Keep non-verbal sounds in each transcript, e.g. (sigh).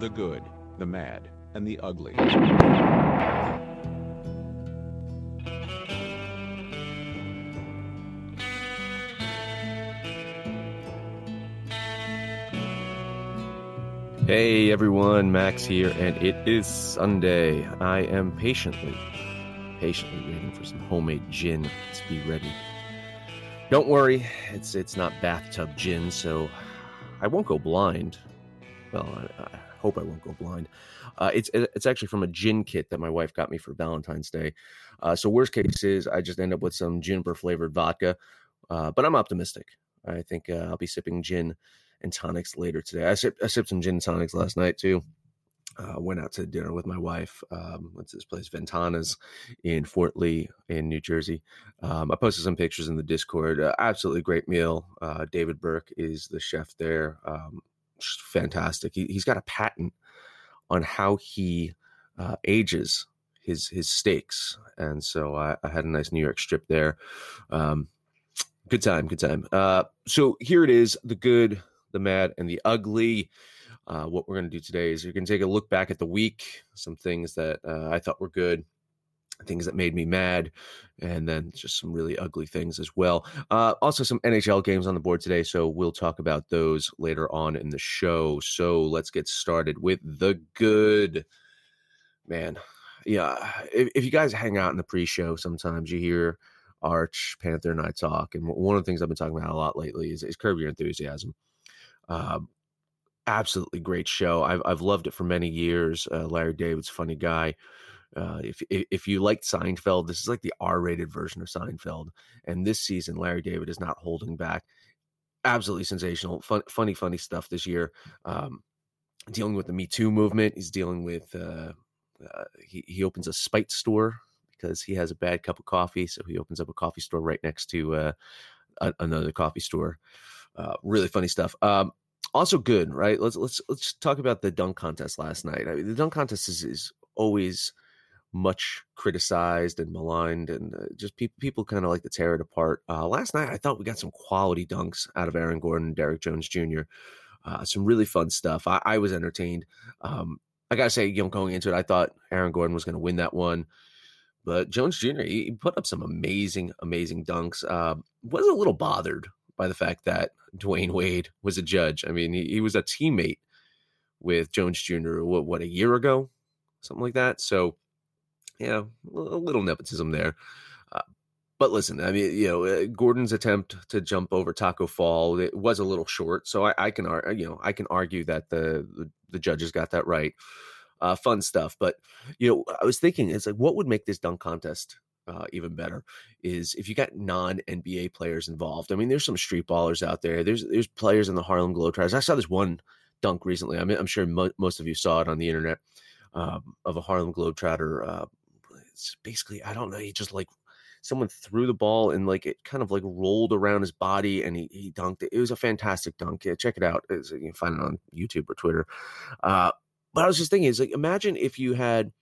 The good, the mad, and the ugly. Hey everyone, Max here, and it is Sunday. I am patiently, patiently waiting for some homemade gin to be ready. Don't worry, it's it's not bathtub gin, so I won't go blind. Well, I, hope I won't go blind. Uh, it's it's actually from a gin kit that my wife got me for Valentine's Day. Uh, so worst case is I just end up with some juniper flavored vodka, uh, but I'm optimistic. I think uh, I'll be sipping gin and tonics later today. I sipped, I sipped some gin and tonics last night too. Uh, went out to dinner with my wife. Um, what's this place? Ventana's in Fort Lee in New Jersey. Um, I posted some pictures in the Discord. Uh, absolutely great meal. Uh, David Burke is the chef there. Um, fantastic. He, has got a patent on how he uh, ages his his steaks, and so I, I, had a nice New York strip there. Um, good time, good time. Uh, so here it is: the good, the mad, and the ugly. Uh, what we're going to do today is you're going to take a look back at the week, some things that uh, I thought were good, things that made me mad, and then just some really ugly things as well. Uh, also, some NHL games on the board today, so we'll talk about those later on in the show. So let's get started with the good. Man, yeah, if, if you guys hang out in the pre-show, sometimes you hear Arch, Panther, and I talk, and one of the things I've been talking about a lot lately is, is curb your enthusiasm. Um, absolutely great show. I've I've loved it for many years. Uh, Larry David's funny guy. Uh, if if you liked Seinfeld, this is like the R-rated version of Seinfeld. And this season, Larry David is not holding back. Absolutely sensational, fun, funny, funny stuff this year. Um, dealing with the Me Too movement. He's dealing with. Uh, uh, he he opens a spite store because he has a bad cup of coffee, so he opens up a coffee store right next to uh, another coffee store. Uh, really funny stuff. Um, also good, right? Let's let's let's talk about the dunk contest last night. I mean, the dunk contest is, is always much criticized and maligned, and uh, just people people kind of like to tear it apart. Uh, last night, I thought we got some quality dunks out of Aaron Gordon and Derrick Jones Jr. Uh, some really fun stuff. I, I was entertained. Um, I gotta say, you know, going into it, I thought Aaron Gordon was going to win that one. But Jones Jr. he put up some amazing, amazing dunks. Uh, was a little bothered by the fact that Dwyane Wade was a judge. I mean, he, he was a teammate with Jones Jr. What, what a year ago, something like that. So, yeah, a little nepotism there. Uh, but listen, I mean, you know, uh, Gordon's attempt to jump over Taco Fall it was a little short. So I, I can, you know, I can argue that the, the, the judges got that right. Uh, fun stuff. But you know, I was thinking, it's like, what would make this dunk contest uh, even better is if you got non NBA players involved. I mean, there's some street ballers out there. There's there's players in the Harlem Globetrotters. I saw this one dunk recently. I mean, I'm sure mo- most of you saw it on the internet um, of a Harlem Globetrotter. Uh, it's basically, I don't know. He just like someone threw the ball and like it kind of like rolled around his body and he, he dunked it. It was a fantastic dunk. Yeah, check it out. It's, you can find it on YouTube or Twitter. Uh, but I was just thinking, is like imagine if you had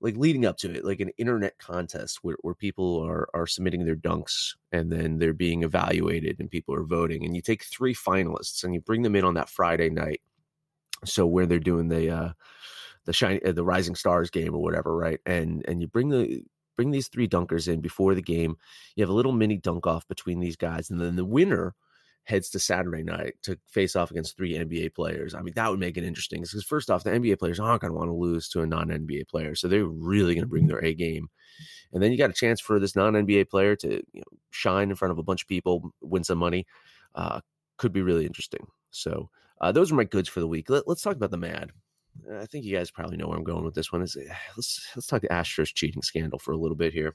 like leading up to it, like an internet contest where, where people are are submitting their dunks and then they're being evaluated and people are voting, and you take three finalists and you bring them in on that Friday night. So where they're doing the uh the shiny uh, the Rising Stars game or whatever, right? And and you bring the bring these three dunkers in before the game. You have a little mini dunk off between these guys, and then the winner heads to Saturday night to face off against three NBA players. I mean, that would make it interesting because first off, the NBA players aren't going to want to lose to a non-NBA player, so they're really going to bring their A game. And then you got a chance for this non-NBA player to you know, shine in front of a bunch of people, win some money. Uh, could be really interesting. So uh, those are my goods for the week. Let, us talk about the Mad. I think you guys probably know where I'm going with this one. Is eh, let's let's talk the Astros cheating scandal for a little bit here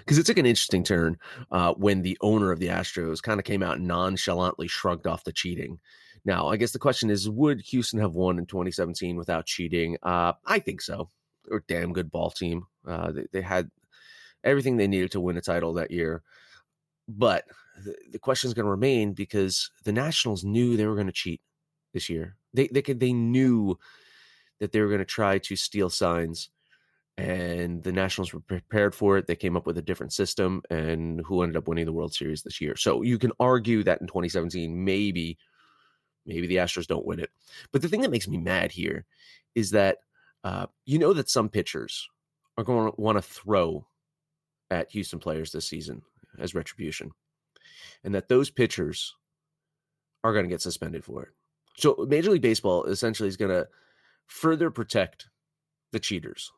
because it took an interesting turn uh, when the owner of the Astros kind of came out and nonchalantly shrugged off the cheating. Now, I guess the question is, would Houston have won in 2017 without cheating? Uh, I think so. They're a damn good ball team. Uh, they, they, had everything they needed to win a title that year. But the, the question is going to remain because the Nationals knew they were going to cheat this year. They they could, they knew that they were going to try to steal signs and the Nationals were prepared for it. They came up with a different system, and who ended up winning the World Series this year. So you can argue that in 2017, maybe, maybe the Astros don't win it. But the thing that makes me mad here is that uh, you know that some pitchers are going to want to throw at Houston players this season as retribution, and that those pitchers are going to get suspended for it. So Major League Baseball essentially is going to further protect the cheaters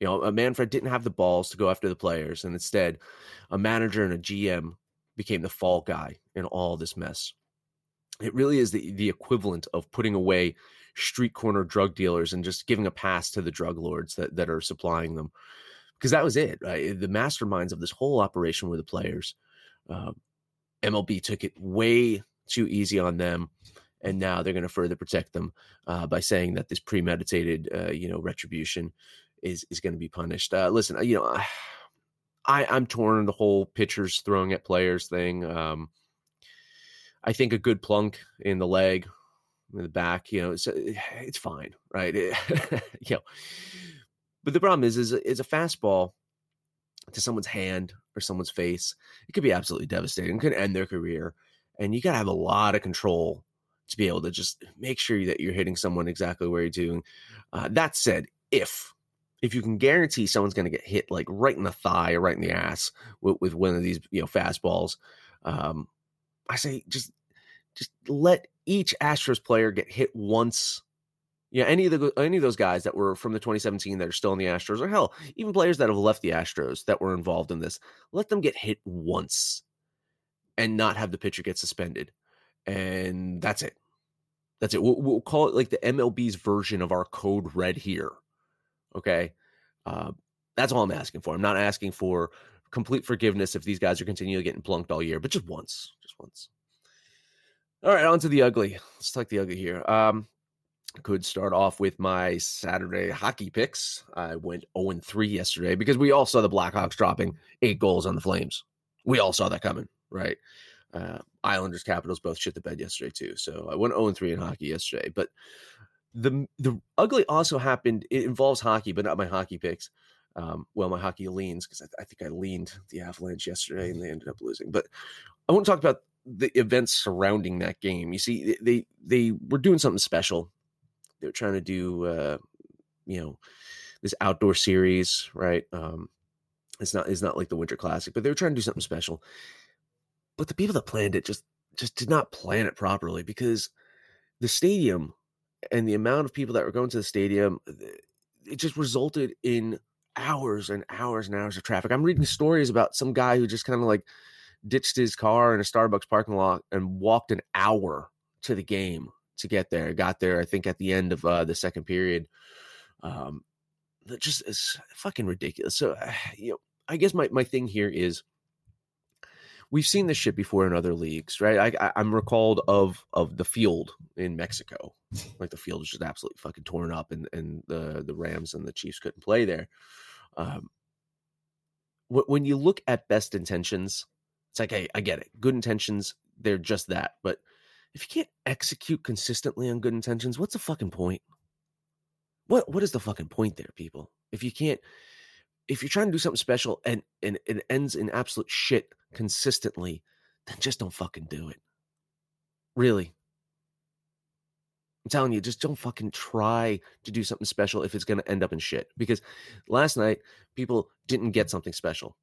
you know, a Manfred didn't have the balls to go after the players, and instead, a manager and a GM became the fall guy in all this mess. It really is the, the equivalent of putting away street corner drug dealers and just giving a pass to the drug lords that, that are supplying them. Because that was it. Right? The masterminds of this whole operation were the players. Uh, MLB took it way too easy on them and now they're going to further protect them uh, by saying that this premeditated, uh, you know, retribution is is going to be punished. Uh, listen, you know, I I'm torn on the whole pitchers throwing at players thing. Um, I think a good plunk in the leg, in the back, you know, it's it's fine, right? It, (laughs) you know, but the problem is, is is a fastball to someone's hand or someone's face. It could be absolutely devastating. It could end their career, and you got to have a lot of control to be able to just make sure that you're hitting someone exactly where you're doing. Uh, that said, if if you can guarantee someone's going to get hit like right in the thigh or right in the ass with, with one of these you know fastballs, um, I say just just let each Astros player get hit once. Yeah, any of the any of those guys that were from the 2017 that are still in the Astros, or hell, even players that have left the Astros that were involved in this, let them get hit once and not have the pitcher get suspended, and that's it. That's it. We'll, we'll call it like the MLB's version of our code red here Okay. Uh, that's all I'm asking for. I'm not asking for complete forgiveness if these guys are continually getting plunked all year, but just once. Just once. All right, on to the ugly. Let's talk the ugly here. Um, could start off with my Saturday hockey picks. I went 0 3 yesterday because we all saw the Blackhawks dropping eight goals on the Flames. We all saw that coming, right? Uh, Islanders, Capitals both shit the bed yesterday too. So I went 0 3 in hockey yesterday. But the the ugly also happened. It involves hockey, but not my hockey picks. Um, well, my hockey leans because I, I, think I leaned the Avalanche yesterday and they ended up losing. But I want to talk about the events surrounding that game. You see, they they were doing something special. They were trying to do, uh, you know, this outdoor series, right? Um, it's not it's not like the Winter Classic, but they were trying to do something special. But the people that planned it just just did not plan it properly because the stadium and the amount of people that were going to the stadium, it just resulted in hours and hours and hours of traffic. I'm reading stories about some guy who just kind of like ditched his car in a Starbucks parking lot and walked an hour to the game to get there. Got there, I think, at the end of uh, the second period. Um, that just is fucking ridiculous. So, uh, (sighs) you know, I guess my, my thing here is we've seen this shit before in other leagues, right? I, am recalled of of the field in Mexico, like the field was just absolutely fucking torn up, and and the the Rams and the Chiefs couldn't play there. Um, when you look at best intentions, it's like, hey, I get it, good intentions, they're just that, but if you can't execute consistently on good intentions, what's the fucking point? What what is the fucking point there, people? If you can't if you're trying to do something special and and it ends in absolute shit consistently, then just don't fucking do it. Really. I'm telling you, just don't fucking try to do something special if it's going to end up in shit. Because last night, people didn't get something special.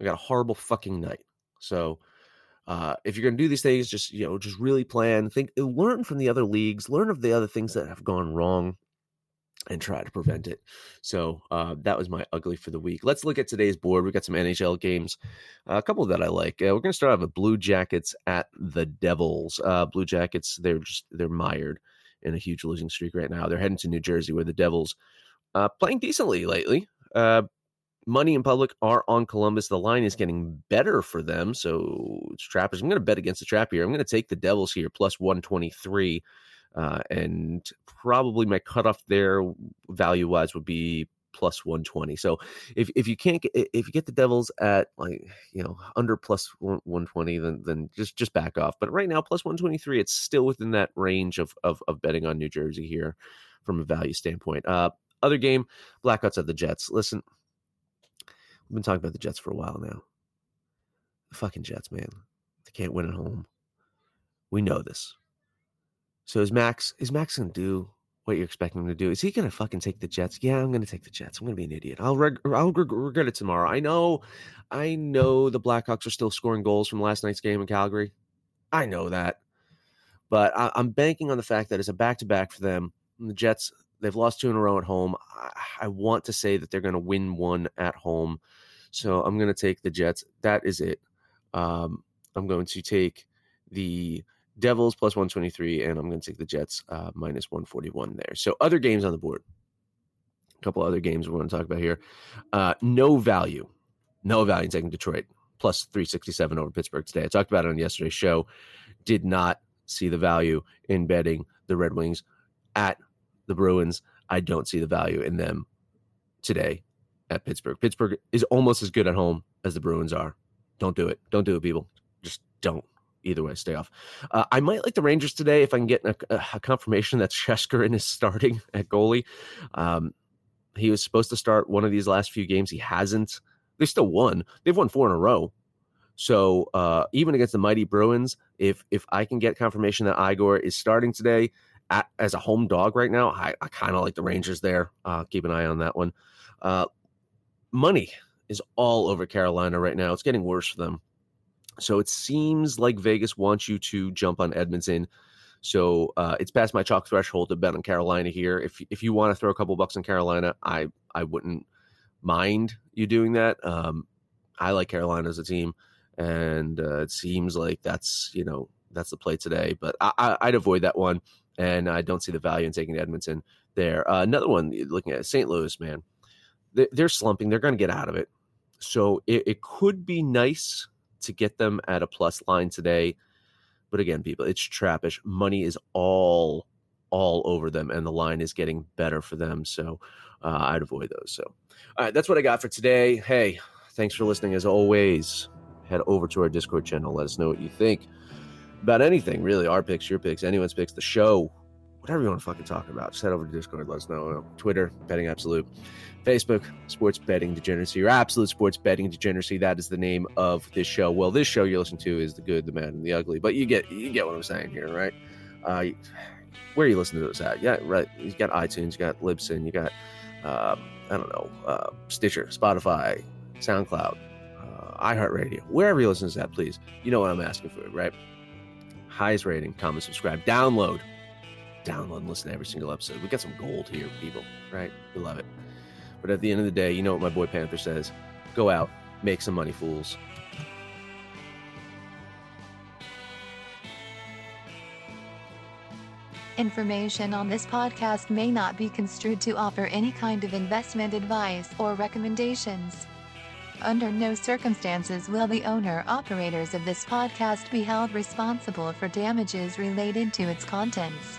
I got a horrible fucking night. So, uh, if you're going to do these things, just you know, just really plan, think, learn from the other leagues, learn of the other things that have gone wrong, and try to prevent it. So uh, that was my ugly for the week. Let's look at today's board. We got some NHL games, uh, a couple that I like. Uh, we're going to start off with Blue Jackets at the Devils. Uh, Blue Jackets, they're just they're mired in a huge losing streak right now. They're heading to New Jersey, where the Devils uh, playing decently lately. Uh, money in public are on Columbus. The line is getting better for them. So it's trappers. I'm going to bet against the trap here. I'm going to take the Devils here plus 123. Uh, and probably my cutoff there value wise would be plus 120. So if, if you can't get, if you get the Devils at like, you know, under plus 120, then, then just, just back off. But right now, plus 123, it's still within that range of, of, of betting on New Jersey here from a value standpoint. Uh, other game, Blackhawks at the Jets. Listen, we've been talking about the Jets for a while now. The fucking Jets, man. They can't win at home. We know this. So is Max is Max gonna do what you're expecting him to do? Is he gonna fucking take the Jets? Yeah, I'm gonna take the Jets. I'm gonna be an idiot. I'll reg- I'll reg- regret it tomorrow. I know, I know the Blackhawks are still scoring goals from last night's game in Calgary. I know that, but I, am banking on the fact that it's a back to back for them. And The Jets they've lost two in a row at home. I, I want to say that they're gonna win one at home, so I'm gonna take the Jets. That is it. Um, I'm going to take the Devils plus 123, and I'm going to take the Jets uh, minus 141 there. So other games on the board. A couple other games we want to talk about here. Uh, no value. No value in taking Detroit plus 367 over Pittsburgh today. I talked about it on yesterday's show. Did not see the value in betting the Red Wings at the Bruins. I don't see the value in them today at Pittsburgh. Pittsburgh is almost as good at home as the Bruins are. Don't do it. Don't do it, people. Just don't either way, stay off. Uh, I might like the Rangers today if I can get a, a confirmation that Shesterkin is starting (laughs) at goalie. Um, he was supposed to start one of these last few games. He hasn't. They still won. They've won four in a row. So uh, even against the mighty Bruins, if if I can get confirmation that Igor is starting today at, as a home dog right now, I, I kind of like the Rangers there. Uh, keep an eye on that one. Uh, money is all over Carolina right now. It's getting worse for them. So it seems like Vegas wants you to jump on Edmonton. So uh, it's past my chalk threshold to bet on Carolina here. If if you want to throw a couple bucks on Carolina, I I wouldn't mind you doing that. Um, I like Carolina as a team, and uh, it seems like that's you know that's the play today. But I, I, would avoid that one, and I don't see the value in taking Edmonton there. Uh, another one, looking at St. Louis, man, they're, they're slumping. They're going to get out of it. So it, it could be nice to get them at a plus line today. But again, people, it's trappish. Money is all all over them, and the line is getting better for them. So uh, I'd avoid those. So, all right, that's what I got for today. Hey, thanks for listening. As always, head over to our Discord channel. Let us know what you think about anything, really. Our picks, your picks, anyone's picks, the show, whatever you want to fucking talk about. Just head over to Discord. Let us know. Twitter, Betting Absolute. Facebook, Sports Betting Degeneracy, or Absolute Sports Betting Degeneracy. That is the name of this show. Well, this show you listen to is the good, the bad, and the ugly. But you get you get what I'm saying here, right? Uh, where you listening to this at? Yeah, right. You got iTunes, you got Libsyn, you got uh, I don't know, uh, Stitcher, Spotify, SoundCloud, uh, iHeartRadio, wherever you listen to that, please. You know what I'm asking for, right? Highest rating, comment, subscribe, download, download, and listen to every single episode. We got some gold here, people, right? We love it. But at the end of the day, you know what my boy Panther says go out, make some money, fools. Information on this podcast may not be construed to offer any kind of investment advice or recommendations. Under no circumstances will the owner operators of this podcast be held responsible for damages related to its contents.